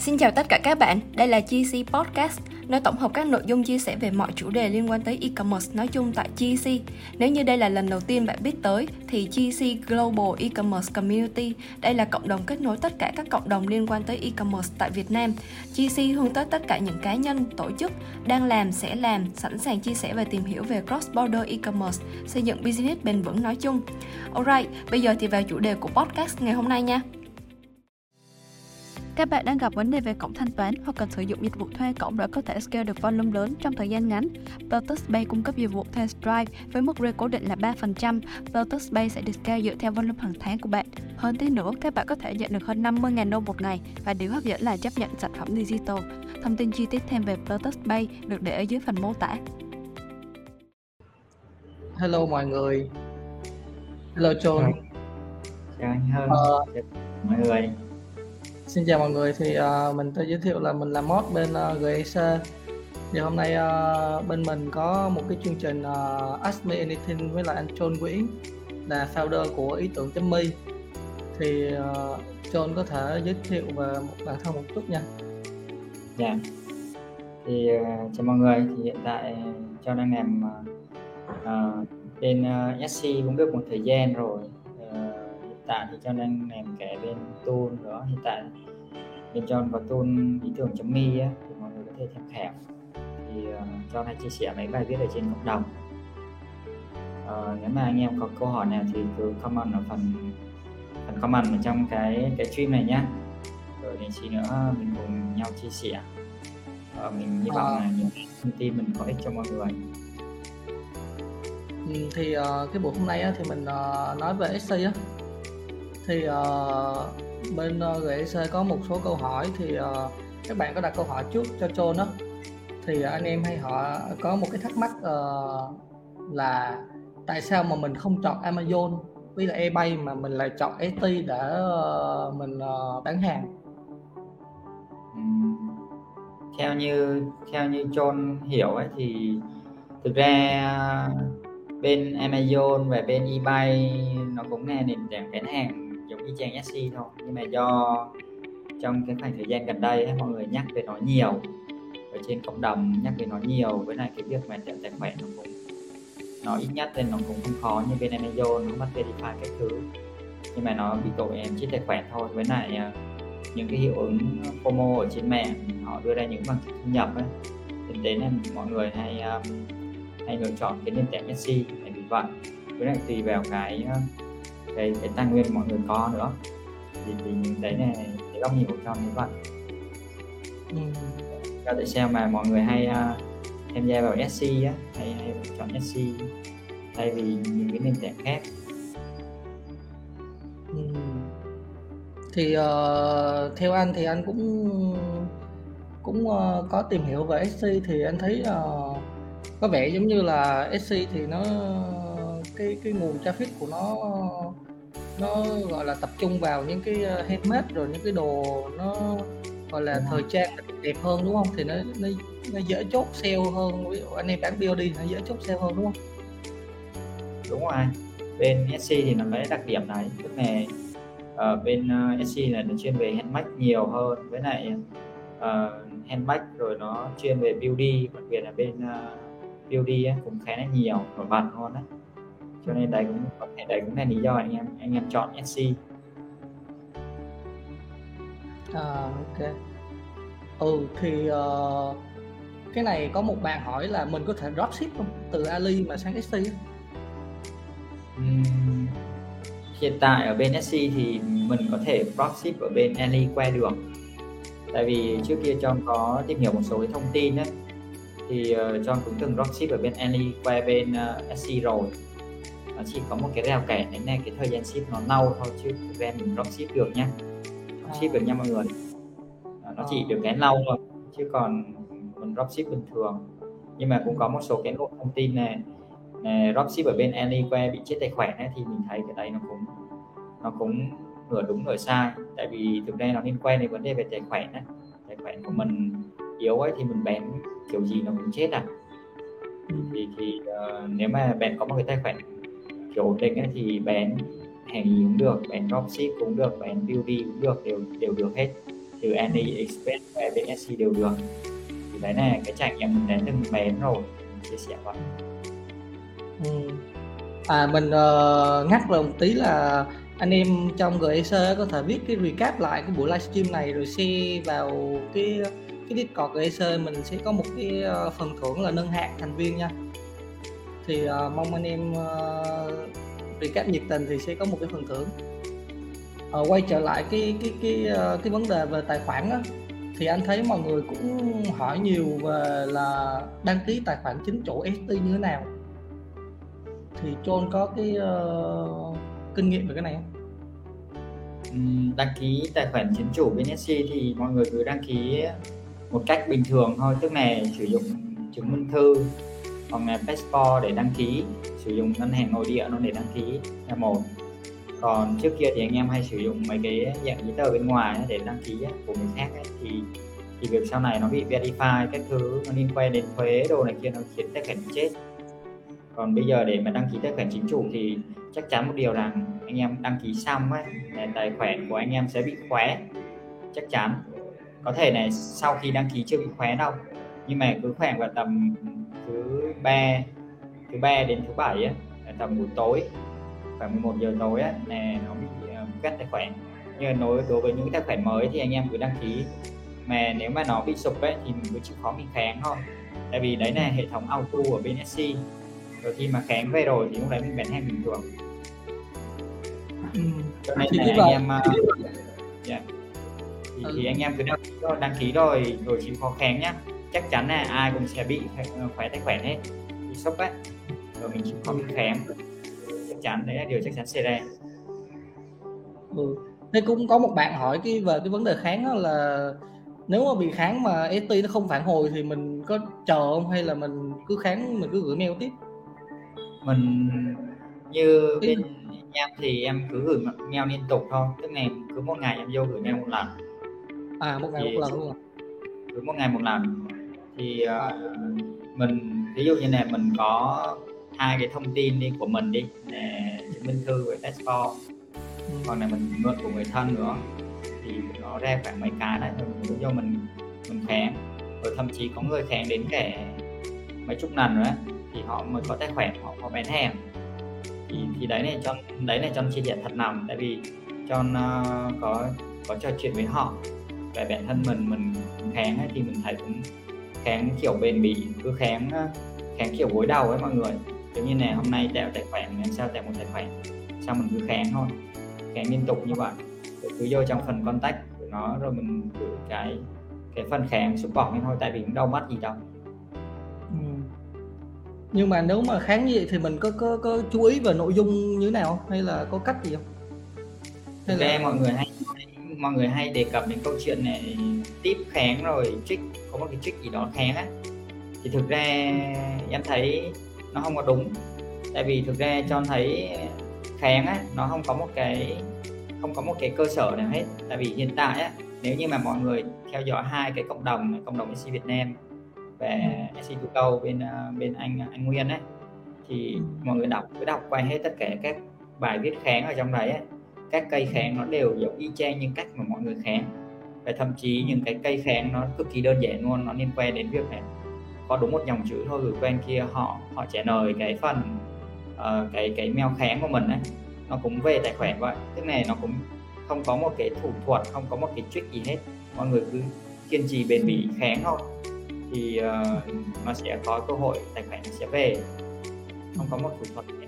Xin chào tất cả các bạn, đây là GC Podcast, nơi tổng hợp các nội dung chia sẻ về mọi chủ đề liên quan tới e-commerce nói chung tại GC. Nếu như đây là lần đầu tiên bạn biết tới, thì GC Global E-commerce Community, đây là cộng đồng kết nối tất cả các cộng đồng liên quan tới e-commerce tại Việt Nam. GC hướng tới tất cả những cá nhân, tổ chức đang làm, sẽ làm, sẵn sàng chia sẻ và tìm hiểu về cross-border e-commerce, xây dựng business bền vững nói chung. Alright, bây giờ thì vào chủ đề của podcast ngày hôm nay nha. Các bạn đang gặp vấn đề về cổng thanh toán hoặc cần sử dụng dịch vụ thuê cổng để có thể scale được volume lớn trong thời gian ngắn. Lotus Pay cung cấp dịch vụ thuê Stripe với mức rate cố định là 3%. Lotus Pay sẽ được scale dựa theo volume hàng tháng của bạn. Hơn thế nữa, các bạn có thể nhận được hơn 50.000 đô một ngày và điều hấp dẫn là chấp nhận sản phẩm digital. Thông tin chi tiết thêm về Lotus Pay được để ở dưới phần mô tả. Hello mọi người. Hello John. Chào anh Hơn. Ờ, mọi người. Xin chào mọi người, thì uh, mình tự giới thiệu là mình là mod bên ờ, uh, GEC Thì hôm nay uh, bên mình có một cái chương trình uh, Ask Me Anything với lại anh John Nguyễn là founder của ý tưởng mi Thì uh, John có thể giới thiệu về một bản thân một chút nha. Dạ. Yeah. Thì uh, chào mọi người, thì hiện tại John đang làm uh, bên uh, SC cũng được một thời gian rồi tại thì cho nên làm cái bên tool đó hiện tại bên John và tool ý tưởng chấm mi á thì mọi người có thể tham khảo. Thì uh, cho này chia sẻ mấy bài viết ở trên cộng đồng. Uh, nếu mà anh em có câu hỏi nào thì cứ comment ở phần phần comment ở trong cái cái stream này nhá. Rồi đến khi nữa mình cùng nhau chia sẻ. Uh, mình hy vọng là những thông tin mình có ích cho mọi người. Ừ, thì uh, cái buổi hôm nay á, thì mình uh, nói về SC á thì uh, bên ờ, uh, GEC có một số câu hỏi thì uh, các bạn có đặt câu hỏi trước cho John đó thì anh em hay họ có một cái thắc mắc uh, là tại sao mà mình không chọn Amazon với là eBay mà mình lại chọn ST để uh, mình uh, bán hàng? Theo như theo như John hiểu ấy thì thực ra bên Amazon và bên eBay nó cũng là nền tảng bán hàng giống y chang Yassi thôi. Nhưng mà do trong cái khoảng thời gian gần đây mọi người nhắc về nó nhiều, ở trên cộng đồng nhắc về nó nhiều, với lại cái việc mà tạo tài khoản nó cũng, nó ít nhất nên nó cũng không khó như bên Amazon nó mất verify cái thứ. Nhưng mà nó bị tội em chiếc tài khoản thôi. Với lại à, những cái hiệu ứng FOMO ở trên mạng, họ đưa ra những bằng thu nhập ấy thực đến là mọi người hay à, hay lựa chọn cái nền tảng Messi để vì vậy với lại tùy vào cái à, cái cái tài nguyên mọi người có nữa thì, thì đấy là cái góc nhìn của con như vậy ừ. cho tại sao mà mọi người hay uh, tham gia vào SC á hay hay chọn SC thay vì những cái nền tảng khác ừ. thì uh, theo anh thì anh cũng cũng uh, có tìm hiểu về SC thì anh thấy uh, có vẻ giống như là SC thì nó cái cái nguồn traffic của nó nó gọi là tập trung vào những cái ờ, handmade rồi những cái đồ nó gọi là thời trang đẹp hơn đúng không? Thì nó nó, nó dễ chốt sale hơn. Ví dụ anh em bán BOD nó dễ chốt sale hơn đúng không? Đúng rồi bên SC thì nó lấy đặc điểm này. Tức là ở uh, bên uh, SC là nó chuyên về handmade nhiều hơn. Với lại uh, handmade rồi nó chuyên về beauty. Đặc biệt là bên uh, beauty ấy, cũng khá là nhiều nổi bật luôn đấy cho nên đấy cũng có thể đấy cũng là lý do anh em anh em chọn SC à, ok. Ừ thì uh, cái này có một bạn hỏi là mình có thể dropship không? Từ Ali mà sang SC uhm, hiện tại ở bên SC thì mình có thể dropship ở bên Ali qua được tại vì trước kia John có tìm hiểu một số cái thông tin đấy thì uh, John cũng từng dropship ở bên Ali qua bên uh, SC rồi nó chỉ có một cái rào cản đấy này cái thời gian ship nó lâu thôi chứ thực ra mình drop ship được nhá drop ship được nha mọi người. Nó chỉ được cái lâu thôi chứ còn mình drop ship bình thường. Nhưng mà cũng có một số cái lộ thông tin này, này drop ship ở bên AliExpress bị chết tài khoản ấy, thì mình thấy cái đấy nó cũng nó cũng nửa đúng nửa sai. Tại vì thực ra nó liên quan đến vấn đề về tài khoản ấy. tài khoản của mình yếu ấy thì mình bán kiểu gì nó cũng chết à. Ừ. thì thì uh, nếu mà bạn có một cái tài khoản kiểu ổn định ấy, thì bán hàng gì cũng được bán dropship cũng được bán beauty cũng được đều đều được hết. Từ AnyExpress về bsc đều được. Thì đấy là cái trải nghiệm mình đến từng bán rồi mình chia sẻ vậy ừ. à mình uh, ngắt rồi một tí là anh em trong GEC có thể viết cái recap lại cái buổi livestream này rồi share vào cái cái Discord GEC mình sẽ có một cái ờ, phần thưởng là nâng hạng thành viên nha thì uh, mong anh em ờ, uh, recap nhiệt tình thì sẽ có một cái phần thưởng uh, quay trở lại cái cái cái uh, cái vấn đề về tài khoản á thì anh thấy mọi người cũng hỏi nhiều về là đăng ký tài khoản chính chủ ST như thế nào thì John có cái uh, kinh nghiệm về cái này không? đăng ký tài khoản chính chủ bên SC thì mọi người cứ đăng ký một cách bình thường thôi tức là sử dụng chứng minh thư hoặc là passport để đăng ký sử dụng ngân hàng nội địa nó để đăng ký là một. Còn trước kia thì anh em hay sử dụng mấy cái dạng giấy tờ bên ngoài để đăng ký của người khác ấy, thì thì việc sau này nó bị verify các thứ nó liên quan đến thuế đồ này kia nó khiến tài khoản chết. Còn bây giờ để mà đăng ký tài khoản chính chủ thì chắc chắn một điều rằng anh em đăng ký xong ấy tài khoản của anh em sẽ bị khóa. Chắc chắn. Có thể này sau khi đăng ký chưa bị khóa đâu nhưng mà cứ khoảng vào tầm thứ ba thứ ba đến thứ bảy ấy, tầm buổi tối khoảng 11 giờ tối á là nó bị uh, cắt tài khoản. Nhưng đối đối với những tài khoản mới thì anh em cứ đăng ký. Mà nếu mà nó bị sụp ấy thì mình cứ chịu khó mình kháng thôi. Tại vì đấy là hệ thống auto ở bên SC rồi khi mà kháng về rồi thì lúc đấy mình bán hàng bình thường. Ừ. cho nên là anh em uh, yeah. thì, thì anh em cứ đăng ký rồi, đăng ký rồi rồi chịu khó kháng nhá chắc chắn là ai cũng sẽ bị khóa tài khoản hết. Bị sốc ấy rồi mình chịu khó mình kháng chắc chắn đấy là điều chắc chắn xảy ra. Ừ. Thế cũng có một bạn hỏi cái về cái vấn đề kháng đó là nếu mà bị kháng mà ST nó không phản hồi thì mình có chờ không? Hay là mình cứ kháng mình cứ gửi mail tiếp? Mình như bên em thì em cứ gửi mail liên tục thôi. Tức là cứ một ngày em vô gửi mail một lần. À một ngày thì, một lần luôn. à? cứ một ngày một lần thì uh, mình ví dụ như này mình có hai cái thông tin đi của mình đi để chứng minh thư với passport. Ừ. còn là mình mượn của người thân nữa thì nó ra khoảng mấy cái thôi mình vô mình mình kháng rồi thậm chí có người kháng đến cả mấy chục lần nữa thì họ mới có tài khoản họ có bán hàng. Thì thì đấy này cho đấy này cho chia sẻ thật lòng tại vì cho uh, có có trò chuyện với họ về bản thân mình mình kháng ấy, thì mình thấy cũng kháng kiểu bền bỉ cứ kháng kháng kiểu gối đầu ấy mọi người. Giống như này hôm nay tạo tài khoản ngày sau tạo một tài khoản. Xong mình cứ kháng thôi kháng liên tục như vậy. Rồi cứ vô trong phần contact của nó rồi mình gửi cái cái phần kháng support lên thôi tại vì cũng đâu mất gì đâu. Ừ. nhưng mà nếu mà kháng như vậy thì mình có có có chú ý về nội dung như thế nào hay là có cách gì không? Hay là... mọi người hay mọi người hay đề cập đến câu chuyện này tip kháng rồi trick có một cái trick gì đó kháng á. Thì thực ra em thấy nó không có đúng. Tại vì thực ra cho thấy kháng á nó không có một cái không có một cái cơ sở nào hết. Tại vì hiện tại á nếu như mà mọi người theo dõi hai cái cộng đồng cộng đồng SC Việt Nam và SC Thủ Câu bên ờ, bên anh anh Nguyên ấy thì mọi người đọc cứ đọc qua hết tất cả các bài viết kháng ở trong đấy ấy, các cây kháng nó đều giống y chang những cách mà mọi người kháng và thậm chí những cái cây kháng nó cực kỳ đơn giản luôn nó liên quan đến việc này có đúng một dòng chữ thôi gửi quen kia họ họ trả lời cái phần uh, cái cái mail kháng của mình ấy nó cũng về tài khoản vậy thế này nó cũng không có một cái thủ thuật không có một cái trick gì hết. Mọi người cứ kiên trì bền bỉ kháng thôi. Thì uh, nó sẽ có cơ hội tài khoản sẽ về. Không có một thủ thuật hết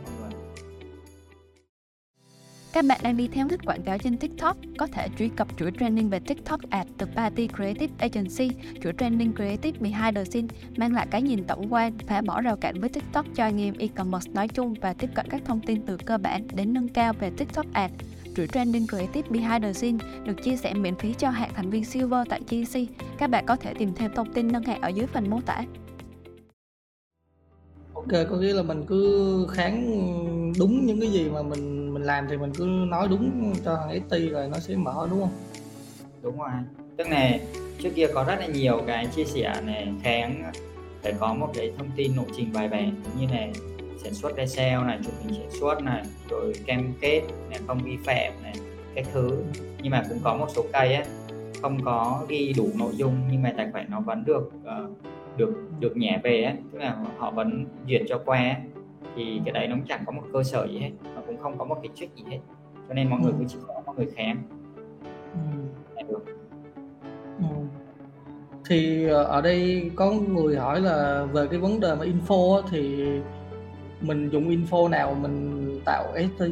các bạn đang đi theo thích quảng cáo trên TikTok, có thể truy cập chuỗi trending về TikTok at The Party Creative Agency, chuỗi trending creative behind the scene, mang lại cái nhìn tổng quan, phá bỏ rào cản với TikTok cho anh em e-commerce nói chung và tiếp cận các thông tin từ cơ bản đến nâng cao về TikTok ad. Chuỗi trending creative behind the scene được chia sẻ miễn phí cho hạng thành viên Silver tại GC. Các bạn có thể tìm thêm thông tin nâng hạng ở dưới phần mô tả. Ok, có nghĩa là mình cứ kháng đúng những cái gì mà mình mình làm thì mình cứ nói đúng cho thằng ST rồi nó sẽ mở đúng không? Đúng rồi. Tức này trước kia có rất là nhiều cái chia sẻ này kháng phải có một cái thông tin lộ trình bài bản như này sản xuất cái sale này chụp hình sản xuất này rồi cam kết này không vi phạm này cái thứ. Nhưng mà cũng có một số cây á không có ghi đủ nội dung nhưng mà tài khoản nó vẫn được uh, được được nhẹ về ấy, tức là họ vẫn duyệt cho qua ấy. thì cái đấy nó cũng chẳng có một cơ sở gì hết nó cũng không có một cái trick gì hết cho nên mọi người cứ chỉ có mọi người khám ừ. được ừ. thì ờ, ở đây có người hỏi là về cái vấn đề mà info thì mình dùng info nào mình tạo ST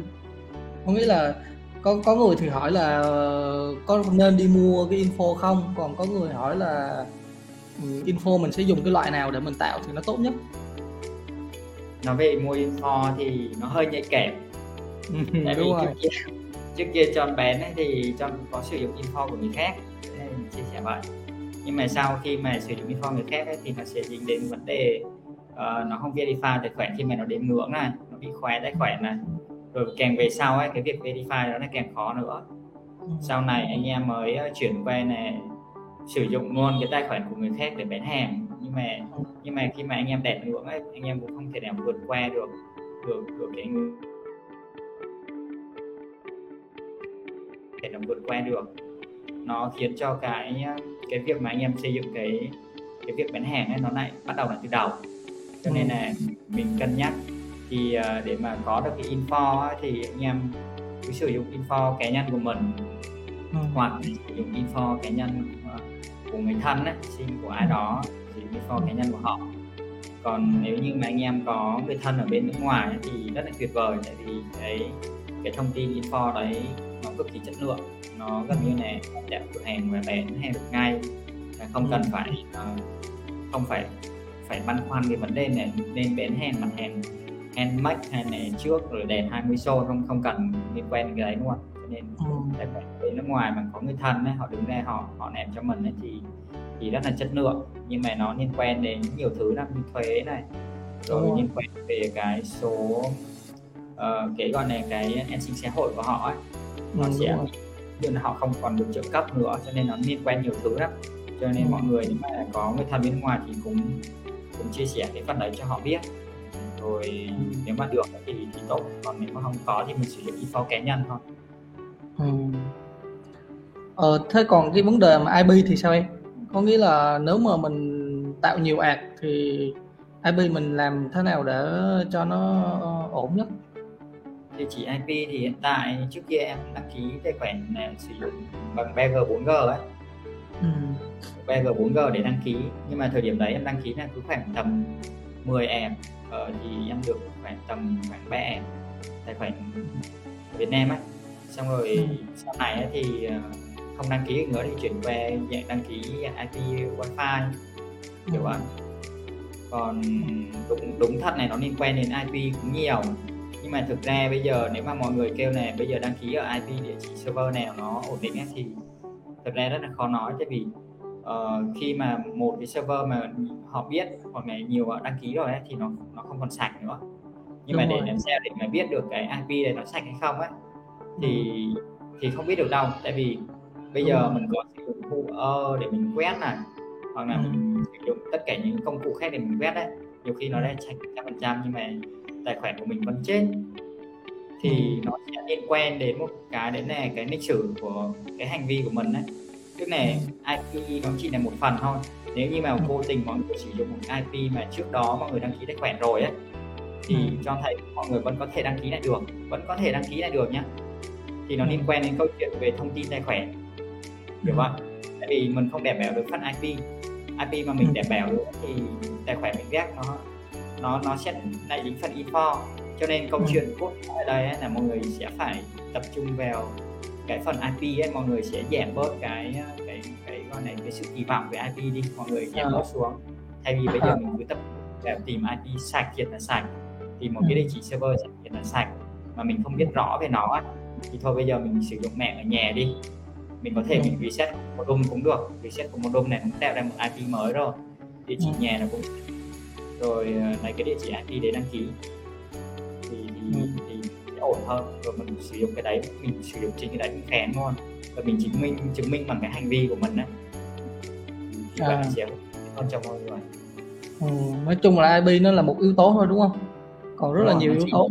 có nghĩa là có có người thì hỏi là ờ, có nên đi mua cái info không còn có người hỏi là info mình sẽ dùng cái loại nào để mình tạo thì nó tốt nhất. Nói về mua info thì nó hơi nhạy cảm. Tại vì trước kia, trước kia John bán ấy, thì John có sử dụng info của người khác nên chia sẻ vậy. Nhưng mà sau khi mà sử dụng info người khác ấy, thì nó sẽ dính đến vấn đề uh, nó không verify tài khoản khi mà nó đến ngưỡng này nó bị khóa tài khoản này. Rồi càng về sau ấy cái việc verify đó nó càng khó nữa. Ừ. sau này anh em mới ờ, chuyển qua này sử dụng luôn cái tài khoản của người khác để bán hàng. Nhưng mà nhưng mà khi mà anh em đạt ngưỡng ấy anh em cũng không thể nào vượt qua được được được cái ngưỡng thể nào vượt qua được. Nó khiến cho cái cái việc mà anh em xây dựng cái cái việc bán hàng ấy nó lại bắt đầu là từ đầu. Cho nên là mình cân nhắc. Thì uh, để mà có được cái info thì anh em cứ sử dụng info cá nhân của mình. Ừ. hoặc sử dụng info cá nhân của người thân ấy, sinh của ai đó thì info cá nhân của họ. Còn nếu như mà anh em có người thân ở bên nước ngoài thì rất là tuyệt vời tại vì cái cái thông tin info đấy nó cực kỳ chất lượng. Nó gần như là đẹp cửa hàng và bán hàng được ngay. Không cần phải uh, không phải phải băn khoăn về vấn đề này nên bán hàng mặt hàng handmade hay này trước rồi đèn 20 xô không không cần liên quan cái đấy luôn nên ừ. tài khoản bên nước ngoài mà có người thân ấy, họ đứng ra họ họ ném cho mình ấy, thì thì rất là chất lượng. Nhưng mà nó liên quan đến nhiều thứ lắm như thuế này rồi ừ. liên quan về cái số uh, cái gọi là cái an sinh xã hội của họ ấy. Nó ừ, sẽ nhưng họ không còn được trợ cấp nữa cho nên nó liên quan nhiều thứ lắm. Cho nên ừ. mọi người nếu mà có người thân bên ngoài thì cũng cũng chia sẻ cái phần đấy cho họ biết. Rồi nếu mà được thì, thì tốt còn nếu mà không có thì mình sử dụng info cá nhân thôi ừ. ờ, thế còn cái vấn đề mà IP thì sao em? Có nghĩa là nếu mà mình tạo nhiều ad thì IP mình làm thế nào để cho nó ổn nhất? Địa chỉ IP thì hiện tại trước kia em đăng ký tài khoản sử dụng bằng BG 4G ấy. Ừ. BG 4G để đăng ký. Nhưng mà thời điểm đấy em đăng ký là cứ khoảng tầm 10 em uh, thì em được khoảng tầm khoảng 3 em tài khoản Việt Nam ấy xong rồi ừ. sau này ấy thì uh, không đăng ký nữa thì chuyển về dạng đăng ký IP wifi. Kiểu vậy. Còn đúng đúng thật này nó liên quan đến IP cũng nhiều. Nhưng mà thực ra bây giờ nếu mà mọi người kêu này bây giờ đăng ký ở IP địa chỉ server nào nó ổn định ấy, thì thực ra rất là khó nói. Tại vì uh, khi mà một cái server mà họ biết hoặc là nhiều đăng ký rồi ấy, thì nó nó không còn sạch nữa. Nhưng Đúng mà để rồi. làm sao để mà biết được cái IP này nó sạch hay không ấy thì ừ. thì không biết được đâu tại vì bây giờ mình có sử dụng QR để mình quét này hoặc là ừ. mình sử dụng tất cả những công cụ khác để mình quét đấy. Nhiều khi nó đã sạch trăm phần trăm nhưng mà tài khoản của mình vẫn chết. Thì ừ. nó sẽ liên quan đến một cái đấy là cái lịch sử của cái hành vi của mình đấy. Tức là IP nó chỉ là một phần thôi. Nếu như mà vô tình mọi người sử dụng một IP mà trước đó mọi người đăng ký tài khoản rồi ấy thì ừ. cho thấy mọi người vẫn có thể đăng ký lại được vẫn có thể đăng ký lại được nhá thì nó liên quan đến câu chuyện về thông tin tài khoản hiểu không tại vì mình không đảm bảo được phần IP IP mà mình đảm bảo được thì tài khoản mình ghép nó nó nó sẽ lại dính phần info. Cho nên câu chuyện cốt ở đây ấy, là mọi người sẽ phải tập trung vào cái phần IP ấy mọi người sẽ giảm bớt cái cái cái gọi này cái sự kỳ vọng về IP đi. Mọi người giảm bớt xuống. Thay vì bây giờ mình cứ tập để tìm IP sạch thiệt là sạch thì một cái địa chỉ server sạch thiệt là sạch mà mình không biết rõ về nó ấy, thì thôi bây giờ mình sử dụng mạng ở nhà đi. Mình có thể mình reset một đôm cũng được. Reset của một đôm này cũng tạo ra một IP mới rồi. Địa chỉ nhà nó cũng rồi lấy cái địa chỉ IP để đăng ký. Thì, thì, thì ổn hơn. Rồi mình sử dụng cái đấy mình sử dụng chính cái đấy mình khen luôn. Và mình chứng minh chứng minh bằng cái hành vi của mình đấy thì à. sẽ hơn cho mọi người ừ, nói chung là IP nó là một yếu tố thôi đúng không? Còn rất đúng là nhiều yếu tố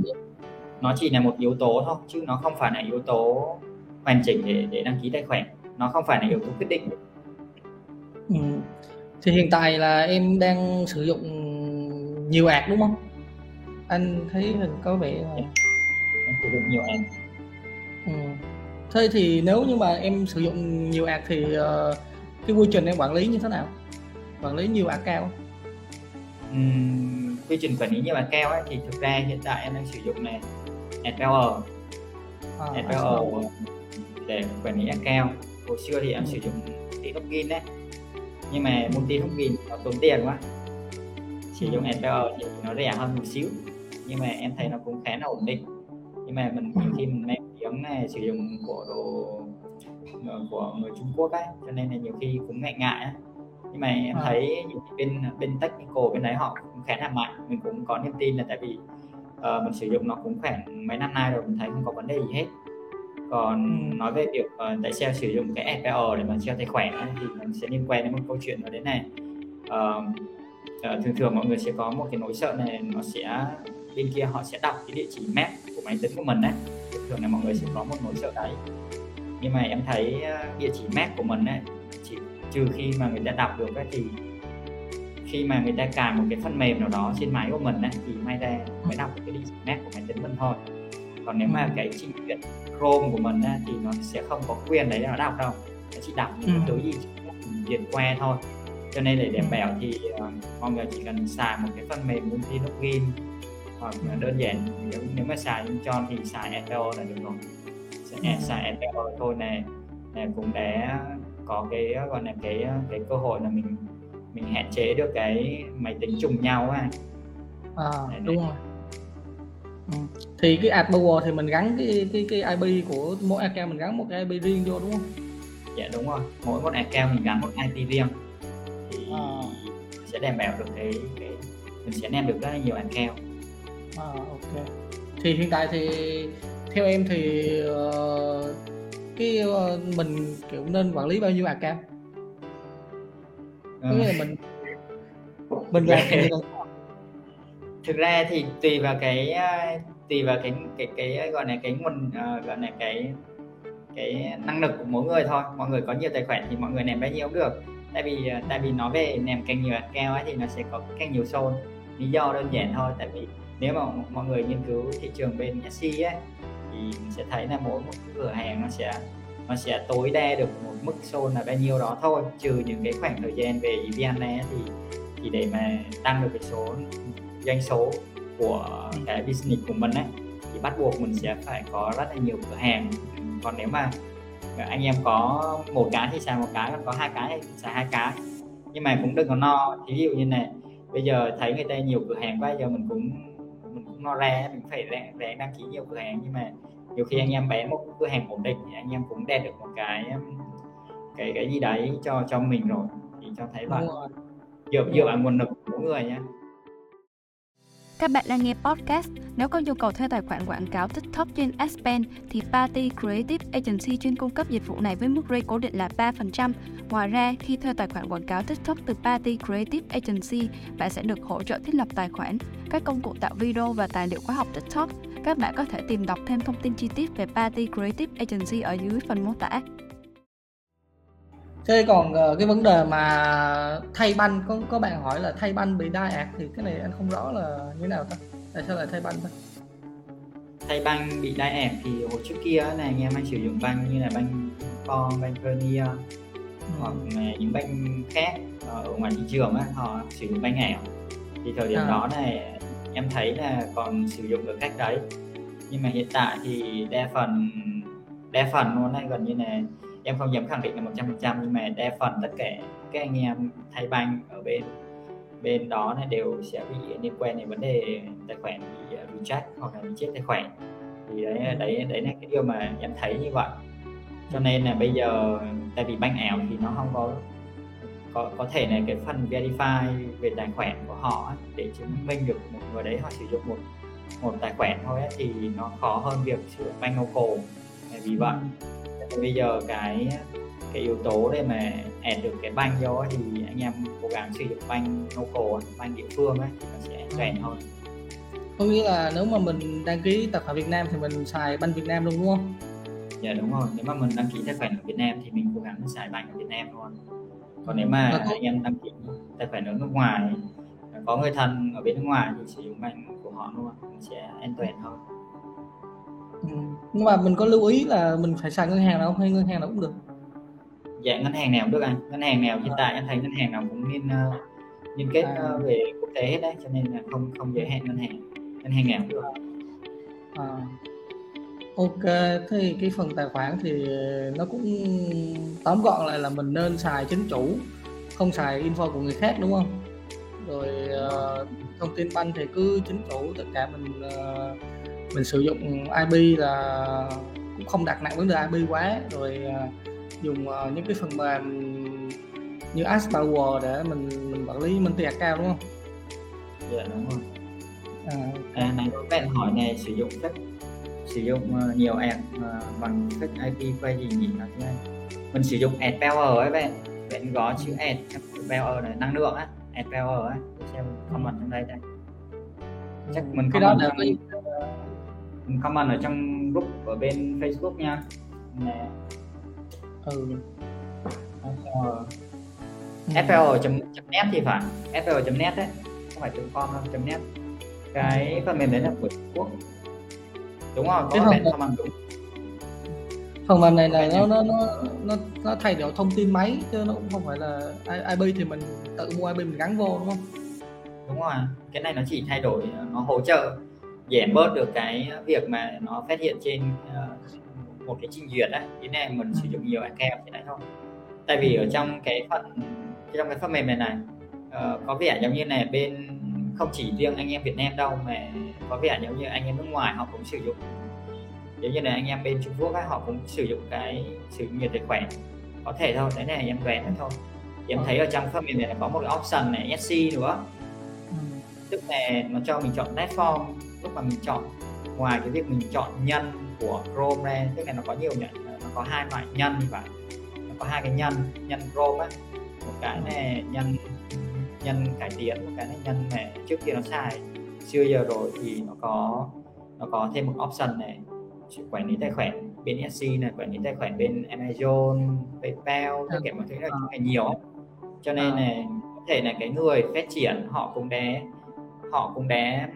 nó chỉ là một yếu tố thôi chứ nó không phải là yếu tố hoàn chỉnh để để đăng ký tài khoản. Nó không phải là yếu tố quyết định. Ừ. thì hiện tại là em đang sử dụng nhiều ạc đúng không? Anh thấy hình có vẻ là em sử dụng nhiều ạc ừ. thế thì nếu như mà em sử dụng nhiều ạc thì uh, cái quy trình em quản lý như thế nào? Quản lý nhiều ạc cao uhm, quy trình quản lý nhiều ạc cao ấy, thì thực ra hiện tại em đang sử dụng này AdPower à, AdPower để quản lý account. Hồi xưa thì em sử dụng tí login đấy. Nhưng mà multi login nó tốn tiền quá. Sử dụng AdPower thì nó rẻ hơn một xíu. Nhưng mà em thấy nó cũng khá là ổn định. Nhưng mà mình nhiều khi mình đem tiếng này sử dụng của đồ của người Trung Quốc ấy cho nên là nhiều khi cũng ngại ngại ấy. nhưng mà em à. thấy bên bên technical bên đấy họ cũng khá là mạnh. Mình cũng có niềm tin là tại vì uh, mình sử dụng nó cũng khoảng mấy năm nay rồi mình thấy không có vấn đề gì hết. Còn ừ. nói về việc uh, tại sao sử dụng cái SPR để mà treo tài khoản ấy, thì mình sẽ liên quan đến một câu chuyện ở đấy này. Uh, uh, thường thường mọi người sẽ có một cái nỗi sợ này nó sẽ bên kia họ sẽ đọc cái địa chỉ MAC của máy tính của mình đấy thường thường là mọi người sẽ có một nỗi sợ đấy. Nhưng mà em thấy địa chỉ MAC của mình ấy chỉ trừ khi mà người ta đọc được ấy, thì khi mà người ta cài một cái phần mềm nào đó trên máy của mình ấy, thì may ra mới đọc cái chỉ MAC của máy tính mình thôi. Còn nếu mà cái trình duyệt Chrome của mình á, thì nó sẽ không có quyền đấy nó đọc đâu. Nó chỉ đọc những cái thứ gì duyệt qua thôi. Cho nên để đảm bảo thì uh, mọi người chỉ cần xài một cái phần mềm multi login hoặc là đơn giản nếu, nếu mà xài cho thì xài FPO là được rồi. Sẽ xài FPO thôi này này cũng đã có cái gọi là cái cái cơ hội là mình mình hạn chế được cái máy tính trùng nhau á à, đúng rồi ừ. thì cái AdPower thì mình gắn cái cái cái IP của mỗi account mình gắn một cái IP riêng vô đúng không? Dạ đúng rồi mỗi một account mình gắn một IP riêng thì à. sẽ đảm bảo được cái, cái mình sẽ đem được rất là nhiều account. À, ok. Thì hiện tại thì theo em thì uh, cái uh, mình kiểu nên quản lý bao nhiêu account? Có nghĩa là mình mình làm thực ra thì tùy vào cái tùy vào cái cái cái gọi là cái nguồn uh, gọi là cái cái năng lực của mỗi người thôi. Mọi người có nhiều tài khoản thì mọi người ném bao nhiêu cũng được. Tại vì tại vì nói về ném càng nhiều account ấy thì nó sẽ có càng nhiều zone lý do đơn giản thôi tại vì nếu mà mọi người nghiên cứu thị trường bên SC ấy thì mình sẽ thấy là mỗi một cửa hàng nó sẽ nó sẽ tối đa được một mức xôn là bao nhiêu đó thôi. Trừ những cái khoảng thời gian về event này thì thì để mà tăng được cái số doanh số của cái business của mình ấy thì bắt buộc mình sẽ phải có rất là nhiều cửa hàng. Còn nếu mà anh em có một cái thì xài một cái còn có hai cái thì xài hai cái. Nhưng mà cũng đừng có no ví dụ như này bây giờ thấy người ta nhiều cửa hàng quá giờ mình cũng mình cũng no ra mình phải ráng đăng ký nhiều cửa hàng. Nhưng mà nhiều khi anh em bán một cửa hàng ổn định thì anh em cũng đạt được một cái cái cái gì đấy cho cho mình rồi thì cho thấy vậy dựa dựa vào nguồn lực của mỗi người nha các bạn đang nghe podcast. Nếu có nhu cầu thuê tài khoản quảng cáo TikTok trên Aspen thì Party Creative Agency chuyên cung cấp dịch vụ này với mức rate cố định là 3%. Ngoài ra, khi thuê tài khoản quảng cáo TikTok từ Party Creative Agency, bạn sẽ được hỗ trợ thiết lập tài khoản, các công cụ tạo video và tài liệu khóa học TikTok. Các bạn có thể tìm đọc thêm thông tin chi tiết về Party Creative Agency ở dưới phần mô tả. Thế còn uh, cái vấn đề mà thay banh có có bạn hỏi là thay banh bị đai ạc thì cái này anh không rõ là như thế nào ta tại sao lại thay banh ta thay banh bị đai ạc thì hồi trước kia này anh em hay sử dụng banh như là banh con banh Vernier ừ. hoặc là những banh khác ở ngoài thị trường á họ sử dụng banh ảo thì thời điểm à. đó này em thấy là còn sử dụng được cách đấy nhưng mà hiện tại thì đa phần đa phần luôn đấy gần như là em không dám khẳng định là một trăm phần trăm, nhưng mà đa phần tất cả các anh em thay banh ở bên bên đó này đều sẽ bị liên quan đến vấn đề tài khoản bị bị reject hoặc là bị chết tài khoản. Thì đấy đấy đấy là cái điều mà em thấy như vậy. Cho nên là bây giờ, tại vì banh ảo thì nó không có có có thể là cái phần verify về tài khoản của họ để chứng minh được một người đấy họ sử dụng một một tài khoản thôi thì nó khó hơn việc sử dụng banh local. Vì vậy ừ bây giờ cái cái yếu tố để mà add được cái banh vô thì anh em cố gắng sử dụng banh local banh địa phương ấy thì nó sẽ an toàn hơn. Có nghĩa là nếu mà mình đăng ký tài khoản Việt Nam thì mình xài banh Việt Nam luôn đúng không? dạ đúng rồi. Nếu mà mình đăng ký tài khoản ở Việt Nam thì mình cố gắng xài bánh ở Việt Nam luôn. Còn nếu mà anh em đăng ký tài khoản ở nước ngoài có người thân ở bên nước ngoài thì sử dụng bánh của họ luôn mình sẽ an toàn hơn ừ. nhưng mà mình có lưu ý là mình phải xài ngân hàng nào không hay ngân hàng nào cũng được dạ ngân hàng nào cũng được anh ngân hàng nào hiện tại em thấy ngân hàng nào cũng nên uh, liên kết à. uh, về quốc tế hết đấy cho nên là không không giới hạn ngân hàng ngân hàng nào cũng được à. ok thế cái phần tài khoản thì nó cũng tóm gọn lại là mình nên xài chính chủ không xài info của người khác đúng không rồi uh, thông tin banh thì cứ chính chủ tất cả mình uh, mình sử dụng IP là cũng không đặt nặng vấn đề IP quá rồi uh, dùng uh, những cái phần mềm như AdPower để mình mình quản lý multi account đúng không? Dạ đúng rồi. À, à này có bạn hỏi này sử dụng cách sử dụng uh, nhiều app uh, bằng cách IP quay gì nhỉ hả chứ Mình sử dụng ad power ấy bạn. Bạn gõ chữ ad power này năng lượng á, ad power á. Xem comment trong đây đây. Chắc mình cái đó là mình, mình comment ở trong group ở bên Facebook nha. Nè. Ừ. FL FL.net thì phải. FL.net đấy. Không phải .com đâu .net. Cái phần mềm đấy là của Trung Quốc. Đúng không? Có bạn không? bằng đúng. Phần mềm này là nó nó nó nó nó thay đổi thông tin máy chứ nó cũng không phải là IP thì mình tự mua IP mình gắn vô đúng không? Đúng rồi. Cái này nó chỉ thay đổi nó hỗ trợ giảm bớt được cái việc mà nó phát hiện trên uh, một cái trình duyệt đấy thế này mình sử dụng nhiều account thế này thôi. Tại vì ở trong cái phần trong cái phần mềm này này uh, có vẻ giống như này bên không chỉ riêng anh em Việt Nam đâu mà có vẻ giống như anh em nước ngoài họ cũng sử dụng. Giống như là anh em bên Trung Quốc ấy, họ cũng sử dụng cái sử dụng nhiều tài khoản có thể thôi cái này em đoán thôi. Em thấy ở trong phần mềm này có một cái option này SC nữa. Tức là nó cho mình chọn platform lúc mà mình chọn ngoài cái việc mình chọn nhân của Chrome ra tức là nó có nhiều nhận nó có hai loại nhân như vậy. Nó có hai cái nhân nhân Chrome á. Một cái này nhân nhân cải tiến một cái này nhân này trước kia nó xài. Xưa giờ rồi thì nó có nó có thêm một option này quản lý tài khoản bên SC này quản lý tài khoản bên Amazon PayPal tất cả mọi thứ là ngày nhiều cho nên này có thể là cái người phát triển họ cũng đã họ cũng đã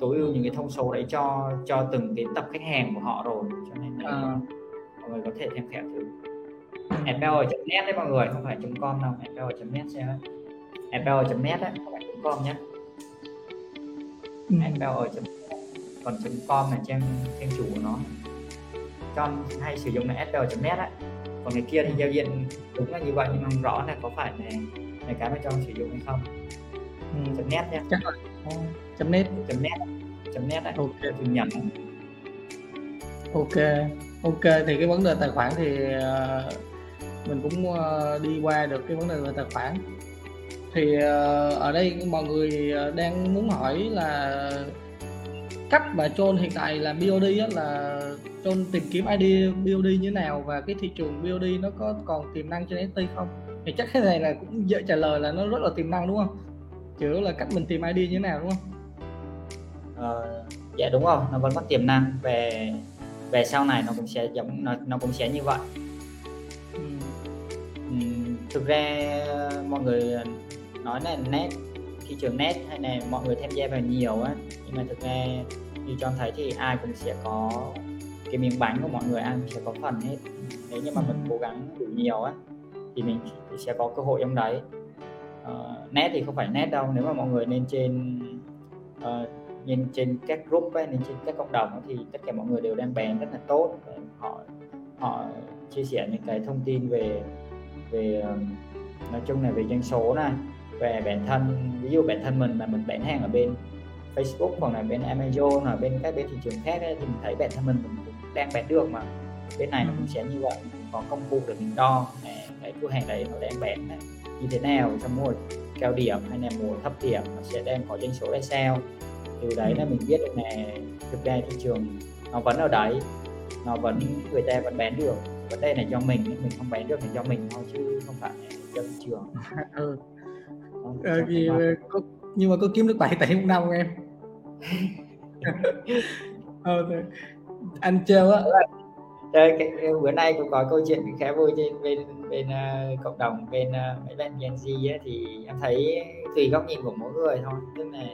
tối ưu những cái thông số đấy cho cho từng cái tập khách hàng của họ rồi cho nên là à. mọi người có thể tham khảo thử. FPL.net đấy mọi người không phải .com đâu FPL.net sẽ FPL.net đấy không phải .com nhé ừ. FPL.net còn .com là trang trang chủ của nó. John hay sử dụng là FPL.net đấy còn cái kia thì giao diện đúng là như vậy nhưng mà không rõ là có phải là, là cái mà John sử dụng hay không ừ. .net nha. Chắc là chấm net. Chấm net. Chấm net đấy ok. Tôi nhầm. Ok. Ok thì cái vấn đề tài khoản thì uh, mình cũng uh, đi qua được cái vấn đề về tài khoản. Thì uh, ở đây mọi người đang muốn hỏi là cách mà Chôn hiện tại làm BOD á, là Chôn tìm kiếm ID BOD như thế nào và cái thị trường BOD nó có còn tiềm năng trên NFT không? Thì chắc cái này là cũng dễ trả lời là nó rất là tiềm năng đúng không chủ là cách mình tìm ID như thế nào đúng không? Uh, dạ đúng rồi nó vẫn có tiềm năng. Về về sau này nó cũng sẽ giống nó, nó cũng sẽ như vậy. Ừ. thực ra mọi người nói là net thị trường net hay là mọi người tham gia vào nhiều á nhưng mà thực ra như cho thấy thì ai cũng sẽ có cái miếng bánh của mọi người ăn sẽ có phần hết. Nếu như mà mình cố gắng đủ nhiều á thì mình sẽ có cơ hội trong đấy uh, net thì không phải net đâu nếu mà mọi người lên trên uh, nhìn trên các group ấy, nên trên các cộng đồng thì tất cả mọi người đều đang bán rất là tốt họ họ chia sẻ những cái thông tin về về nói chung là về doanh số này về bản thân ví dụ bản thân mình mà mình bán hàng ở bên Facebook hoặc là bên Amazon hoặc bên các bên thị trường khác ấy, thì mình thấy bản thân mình, mình cũng đang bán được mà. Bên này nó cũng sẽ như vậy có công cụ để mình đo cái cửa hàng đấy nó đang bán này, như thế nào trong mùa cao điểm hay là mùa thấp điểm nó sẽ đang có doanh số ra sao. Từ đấy là mình biết được là thực ra thị trường nó vẫn ở đấy nó vẫn người ta vẫn bán được. Vấn đề này do mình mình không bán được thì do mình thôi chứ không phải do thị trường. Ừ. ờ, vì, có, nhưng mà có kiếm được 7 tỷ một năm không em? Ờ, anh trêu á đây, cái, bữa nay cũng có câu chuyện khá vui trên bên bên uh, cộng đồng bên uh, mấy bạn Gen Z ấy, thì em thấy tùy góc nhìn của mỗi người thôi. Tức là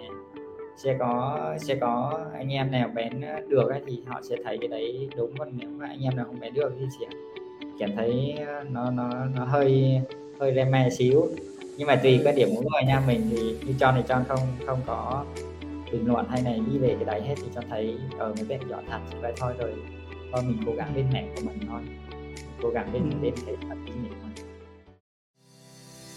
sẽ có sẽ có anh em nào bén ờ, được ấy, thì họ sẽ thấy cái đấy đúng còn nếu mà anh em nào không bén được thì sẽ cảm thấy nó nó nó hơi hơi me xíu. Nhưng mà tùy quan điểm mỗi người nha mình thì như cho này cho không không có bình luận hay này đi về cái đấy hết thì cho thấy ở người bên giỏi thật vậy thôi rồi thôi mình cố gắng bên mẹ của mình thôi. Cố gắng bên bên cái phần kinh nghiệm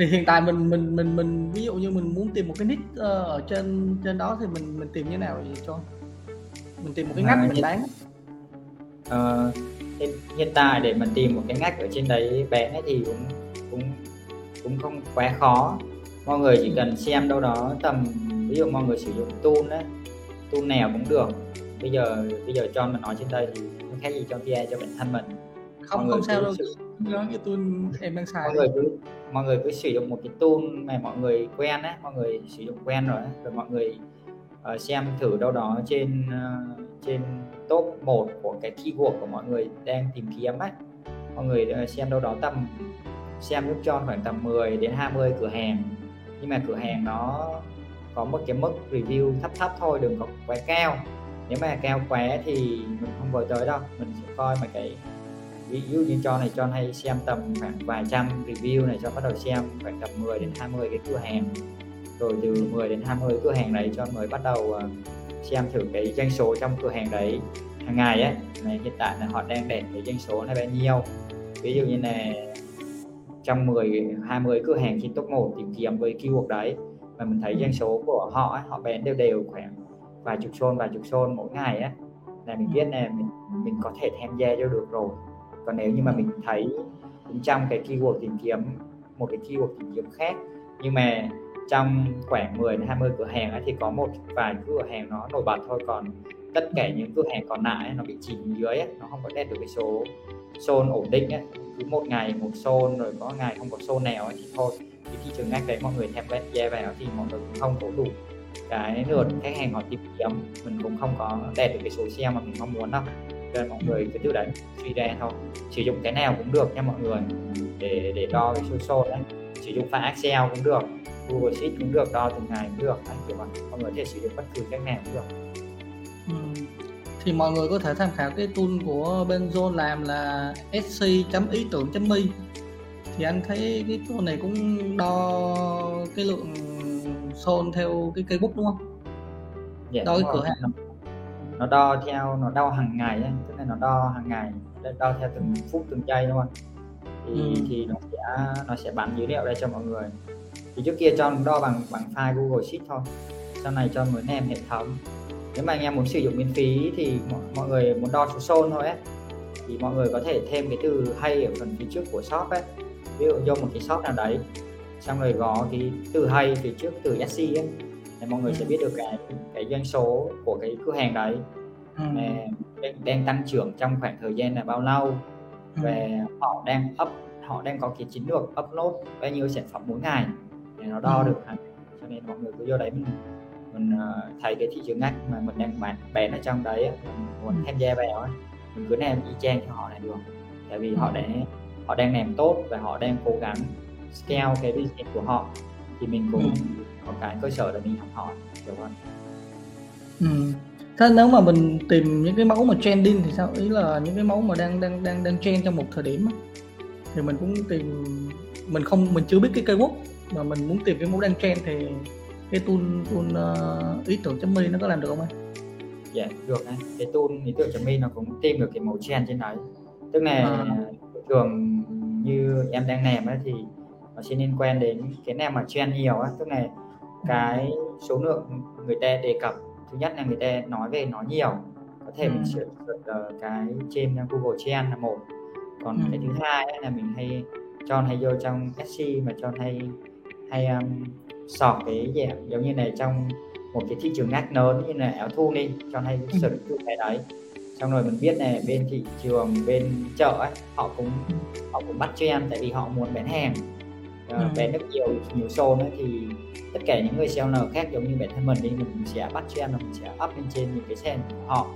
thì hiện tại mình mình mình mình ví dụ như mình muốn tìm một cái nick uh, ở trên trên đó thì mình mình tìm như nào vậy cho mình tìm một cái ngách à, mình hiện, bán. Uh, hiện, hiện tại để mình tìm một cái ngách ở trên đấy ấy thì cũng cũng cũng không quá khó. Mọi người chỉ cần xem đâu đó tầm ví dụ mọi người sử dụng tool đấy tool nào cũng được. Bây giờ bây giờ cho mình nói trên đây thì không khác gì cho kia cho bản thân mình không không sao đâu cái tool em đang xài mọi người cứ mọi người cứ sử dụng một cái tool mà mọi người quen á mọi người sử dụng quen rồi rồi mọi người uh, xem thử đâu đó trên uh, trên top 1 của cái keyword của mọi người đang tìm kiếm á. Mọi người uh, xem đâu đó tầm xem giúp cho khoảng tầm 10 đến 20 cửa hàng. Nhưng mà cửa hàng nó có một cái mức review thấp thấp thôi đừng có quá cao. Nếu mà cao quá thì mình không vội tới đâu mình sẽ coi mà cái ví dụ như cho này cho hay xem tầm khoảng vài trăm review này cho bắt đầu xem khoảng tầm 10 đến 20 cái cửa hàng. Rồi từ 10 đến 20 cửa hàng đấy cho mới bắt đầu ờ, xem thử cái doanh số trong cửa hàng đấy. Hàng ngày ấy này hiện tại là họ đang để cái doanh số là bao nhiêu ví dụ như là trong 10 20 cửa hàng trên top 1 tìm kiếm với keyword đấy mà mình thấy doanh số của họ ấy, họ bán đều đều khoảng vài chục xôn vài chục xôn mỗi ngày á là mình biết là mình mình có thể tham gia cho được rồi còn nếu như mà mình thấy cũng trong cái keyword tìm kiếm một cái keyword tìm kiếm khác nhưng mà trong khoảng 10 đến 20 cửa hàng ấy, thì có một vài cửa hàng nó nổi bật thôi. Còn tất cả những cửa hàng còn lại ấy, nó bị chìm dưới ấy, nó không có đạt được cái số zone ổn định ấy. cứ một ngày một zone rồi có ngày không có zone nào ấy, thì thôi. Thì thị trường ngách đấy mọi người thèm vẽ yeah vào thì mọi người cũng không có đủ cái lượt khách hàng họ tìm kiếm. Mình cũng không có đạt được cái số xe mà mình mong muốn đâu nên mọi người cứ từ đấy suy ra thôi. Sử dụng cái nào cũng được nha mọi người. Để để đo cái số số đấy. Sử dụng file Excel cũng được Google Sheet cũng được đo từng ngày cũng được. Đấy, kiểu vậy. Mọi người có thể sử dụng bất cứ cách nào cũng được. Ừ. thì mọi người có thể tham khảo cái tool của bên Zone làm là sc.ý tưởng.me thì anh thấy cái tool này cũng đo cái lượng xôn theo cái cây bút đúng không? Dạ, đo cái cửa hàng nó đo theo nó đo hàng ngày ấy. tức là nó đo hàng ngày đo theo từng phút từng giây đúng không thì ừ. thì nó sẽ nó sẽ bắn dữ liệu đây cho mọi người thì trước kia cho đo bằng bằng file Google Sheet thôi sau này cho mới nèm hệ thống nếu mà anh em muốn sử dụng miễn phí thì mọi, mọi người muốn đo số xôn thôi ấy thì mọi người có thể thêm cái từ hay ở phần phía trước của shop ấy ví dụ vô một cái shop nào đấy xong rồi gõ cái từ hay phía trước từ SC ấy thì mọi người sẽ biết được cái cái doanh số của cái cửa hàng đấy ừ. đang, đang tăng trưởng trong khoảng thời gian là bao lâu ừ. và họ đang up họ đang có cái chiến lược upload bao nhiêu sản phẩm mỗi ngày để nó đo ừ. được cho nên mọi người cứ vô đấy mình mình uh, thấy cái thị trường ngách mà mình đang bán bán ở trong đấy mình muốn ừ. tham gia vào ấy mình cứ làm y chang cho họ là được tại vì họ ừ. đã họ đang làm tốt và họ đang cố gắng scale cái business của họ thì mình cũng có cái cơ sở để mình học hỏi hiểu không ừ. thế nếu mà mình tìm những cái mẫu mà trending thì sao ý là những cái mẫu mà đang đang đang đang trend trong một thời điểm thì mình cũng tìm mình không mình chưa biết cái cây keyword mà mình muốn tìm cái mẫu đang trend thì cái tool tool uh, ý tưởng chấm mi nó có làm được không anh? Dạ được anh cái tool ý tưởng chấm mi nó cũng tìm được cái mẫu trend trên đấy tức là à. thường như em đang làm ấy thì nó sẽ liên quan đến cái nào mà trend nhiều á tức là cái số lượng người ta đề cập. Thứ nhất là người ta nói về nó nhiều. Có thể ừ. mình search uh, cái trên Google Trend là một. Còn ừ. cái thứ hai là mình hay John hay vô trong SC mà John hay hay um, sọt cái dạng giống như này trong một cái thị trường ngách lớn như là áo thun đi John hay ừ. sử dụng cái đấy. Xong rồi mình biết này bên thị trường bên chợ ấy họ cũng họ cũng bắt trend tại vì họ muốn bán hàng uh, ừ. bán được nhiều nhiều show nữa thì tất cả những người seller khác giống như bản thân mình đi mình sẽ bắt trend và mình sẽ up lên trên những cái sen của họ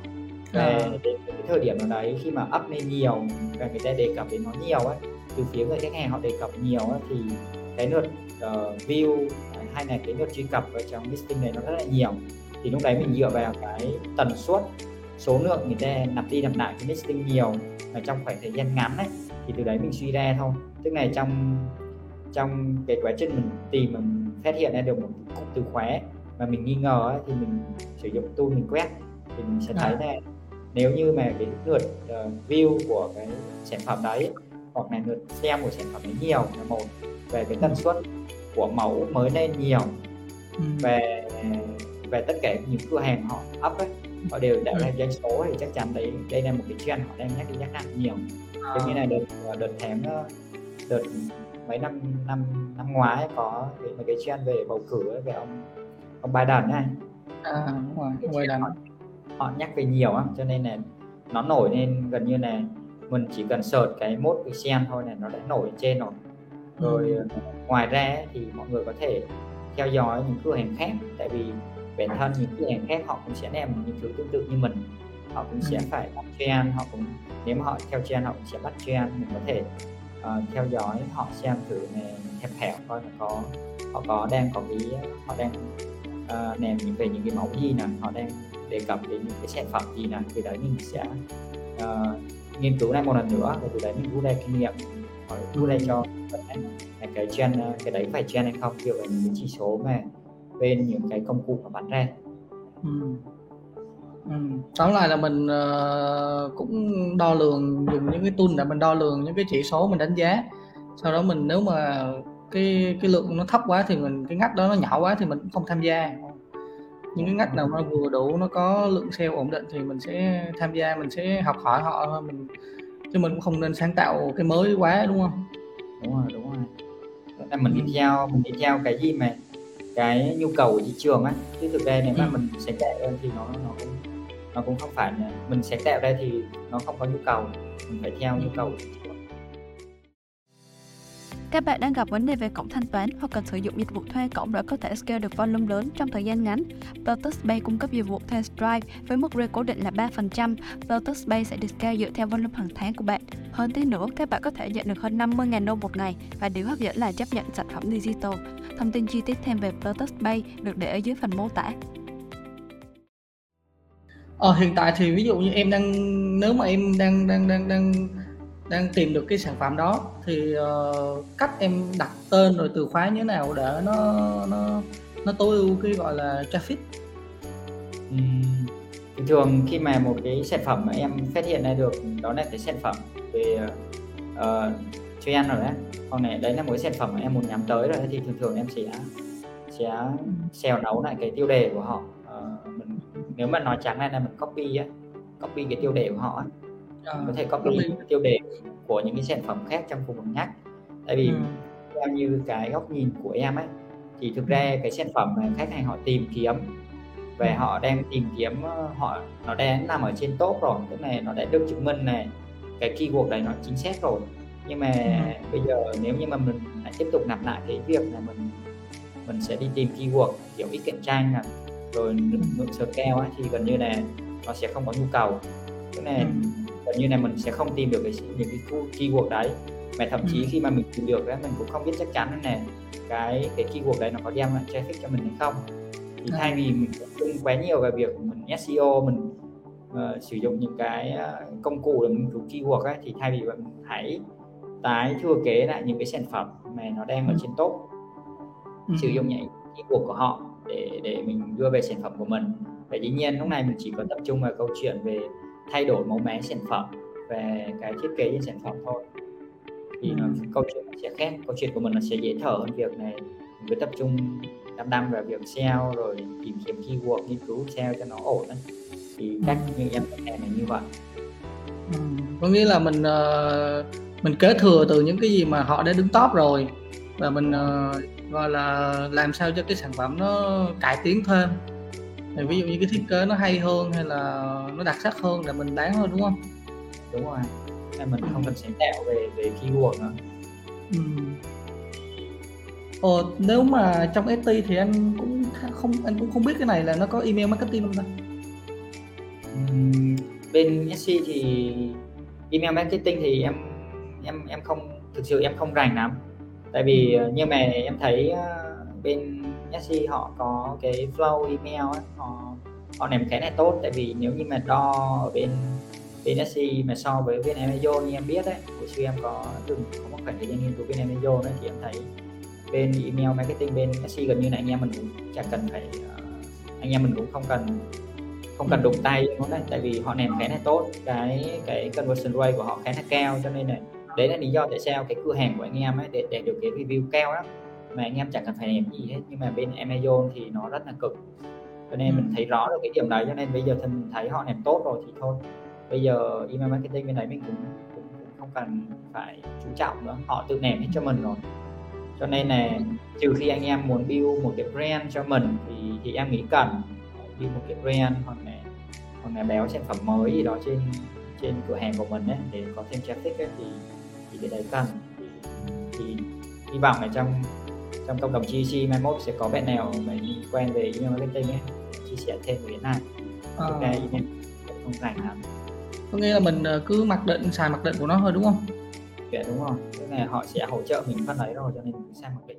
về à. đến cái thời điểm nào đấy khi mà up lên nhiều và người ta đề cập đến nó nhiều ấy từ phía người khách hàng họ đề cập nhiều ấy, thì cái lượt uh, view hay là cái lượt truy cập ở trong listing này nó rất là nhiều thì lúc đấy mình dựa vào cái tần suất số lượng người ta nạp đi nạp lại cái listing nhiều ở trong khoảng thời gian ngắn ấy thì từ đấy mình suy ra thôi tức là trong trong cái quá trình mình tìm mình phát hiện ra được một cụm từ khóa mà mình nghi ngờ ấy, thì mình sử dụng tool mình quét thì mình sẽ thấy là nếu như mà cái lượt uh, view của cái sản phẩm đấy hoặc là lượt xem của sản phẩm đấy nhiều là một về cái tần suất của mẫu mới lên nhiều ừ. về về tất cả những cửa hàng họ up ấy họ đều đã ừ. doanh số thì chắc chắn đấy đây là một cái trend họ đang nhắc đi nhắc lại nhiều à. như là đợt đợt tháng ờ, đợt mấy năm năm năm ngoái có cái mấy cái trend về bầu cử ấy, về ông ông Biden này à đúng rồi ông Biden họ, họ nhắc về nhiều lắm cho nên là nó nổi lên gần như là mình chỉ cần search cái mốt cái sen thôi là nó đã nổi trên rồi rồi ừ. ngoài ra thì mọi người có thể theo dõi những cửa hàng khác tại vì bản thân những cửa hàng khác họ cũng sẽ làm những thứ tương tự như mình họ cũng ừ. sẽ phải bắt trend họ cũng nếu mà họ theo trend họ cũng sẽ bắt trend mình có thể uh, theo dõi họ xem thử này hẹp hẹp coi là có họ có đang có cái họ đang ờ, uh, làm những về những cái mẫu gì nè họ đang đề cập đến những cái sản phẩm gì nè từ đấy mình sẽ uh, nghiên cứu lại một lần nữa và từ đấy mình rút ra kinh nghiệm hỏi rút ra cho là cái trend cái đấy phải trend hay không dựa vào những cái chỉ số mà bên những cái công cụ mà bán ra ừ. Ừ. tóm lại là mình uh, cũng đo lường dùng những cái tool để mình đo lường những cái chỉ số mình đánh giá sau đó mình nếu mà cái cái lượng nó thấp quá thì mình cái ngách đó nó nhỏ quá thì mình cũng không tham gia những cái ngách nào nó vừa đủ nó có lượng sale ổn định thì mình sẽ tham gia mình sẽ học hỏi họ thôi mình chứ mình cũng không nên sáng tạo cái mới quá đúng không đúng rồi đúng rồi nên mình đi ừ. theo mình đi theo cái gì mà cái nhu cầu của thị trường á chứ thực ra nếu mà ừ. mình sáng tạo ra thì nó nó cũng nó cũng không phải là mình sáng tạo ra thì nó không có nhu cầu mình phải theo nhu cầu các bạn đang gặp vấn đề về cổng thanh toán hoặc cần sử dụng dịch vụ thuê cổng để có thể scale được volume lớn trong thời gian ngắn. Lotus Pay cung cấp dịch vụ thuê Stripe với mức rate cố định là 3%. Lotus Pay sẽ được scale dựa theo volume hàng tháng của bạn. Hơn thế nữa, các bạn có thể nhận được hơn 50.000 đô một ngày và điều hấp dẫn là chấp nhận sản phẩm digital. Thông tin chi tiết thêm về Lotus Pay được để ở dưới phần mô tả. Ờ, hiện tại thì ví dụ như em đang nếu mà em đang đang đang đang đang tìm được cái sản phẩm đó thì uh, cách em đặt tên rồi từ khóa như thế nào để nó nó nó tối ưu cái gọi là traffic ừ. thường khi mà một cái sản phẩm mà em phát hiện ra được đó là cái sản phẩm về ờ, uh, trend rồi đấy còn này đấy là một cái sản phẩm mà em muốn nhắm tới rồi thì thường thường em sẽ sẽ xèo nấu lại cái tiêu đề của họ nếu mà nói trắng ra là mình copy á copy cái tiêu đề của họ à, có thể copy tiêu đề của những cái sản phẩm khác trong cùng một nhắc tại vì ừ. theo như cái góc nhìn của em ấy thì thực ra cái sản phẩm mà khách hàng họ tìm kiếm và ừ. họ đang tìm kiếm ờ, họ nó đang nằm ở trên top rồi tức là nó đã được chứng minh này cái keyword này nó chính xác rồi nhưng mà ừ. bây giờ nếu như mà mình lại tiếp tục nạp lại cái việc là mình mình sẽ đi tìm keyword kiểu ít cạnh tranh là rồi lượng scale ấy, thì gần như là nó sẽ không có nhu cầu tức là ừ gần như là mình sẽ không tìm được cái những cái keyword đấy mà thậm chí ừ. khi mà mình tìm được đấy mình cũng không biết chắc chắn là cái cái keyword đấy nó có đem lại traffic cho mình hay không thì ừ. thay vì mình trung quá nhiều về việc mình SEO mình uh, sử dụng những cái uh, công cụ để mình cứu keyword ấy thì thay vì mình hãy tái thừa kế lại những cái sản phẩm mà nó đang ở ừ. trên top ừ. sử dụng những keyword của họ để để mình đưa về sản phẩm của mình và dĩ nhiên lúc này mình chỉ có tập trung vào câu chuyện về thay đổi mẫu mã sản phẩm về cái thiết kế trên sản phẩm thôi thì ừ. nó, câu chuyện sẽ khác câu chuyện của mình là sẽ dễ thở hơn việc này mình cứ tập trung đăm đăm vào việc SEO rồi tìm kiếm keyword nghiên cứu SEO cho nó ổn ấy. thì cách như em này như vậy ừ. có nghĩa là mình uh, mình kế thừa từ những cái gì mà họ đã đứng top rồi và mình uh, gọi là làm sao cho cái sản phẩm nó cải tiến thêm. Thì ví dụ như cái thiết kế nó hay hơn hay là nó đặc sắc hơn là mình bán thôi đúng không? Đúng rồi. Nên mình không cần sáng tạo về về keyword nữa. Ừ. Ờ, nếu mà trong ST thì anh cũng không anh cũng không biết cái này là nó có email marketing không ta? Uhm, bên SC thì email marketing thì em em em không thực sự em không rành lắm tại vì ờ, như nhưng mà em thấy ờ, bên SC họ có cái flow email ấy, họ họ làm cái này tốt. Tại vì nếu như mà đo ở bên bên SC mà so với bên Amazon như em biết đấy hồi xưa em có từng có một khoảng thời gian nghiên cứu bên Amazon ấy thì em thấy bên email marketing bên SC gần như là anh em mình cũng chả cần phải ờ, anh em mình cũng không cần không cần đụng tay nó đấy. Tại vì họ làm cái này tốt cái cái conversion rate của họ khá là cao cho nên là đấy là lý do tại sao cái cửa hàng của anh em ấy để, để được cái review cao đó mà anh em chẳng cần phải làm gì hết nhưng mà bên Amazon thì nó rất là cực. Cho nên ừ. mình thấy rõ được cái điểm đấy cho nên bây giờ thì mình thấy họ làm tốt rồi thì thôi. Bây giờ email marketing bên này mình cũng, cũng, cũng không cần phải chú trọng nữa họ tự làm hết cho mình rồi. Cho nên là trừ khi anh em muốn build một cái brand cho mình thì thì em nghĩ cần build một cái brand hoặc là hoặc là béo sản phẩm mới gì đó trên trên cửa hàng của mình ấy, để có thêm traffic ấy, thì thì cái đấy cần thì, thì hy vọng là trong trong cộng đồng GC mai mốt sẽ có bạn nào mà quen về email marketing ấy chia sẻ thêm về cái này. À. thực ra email không rảnh lắm. Có nghĩa là mình ờ, cứ mặc định xài mặc định của nó thôi đúng không? Dạ đúng rồi. Cái này họ sẽ hỗ trợ mình phần đấy rồi cho nên mình sang mặc định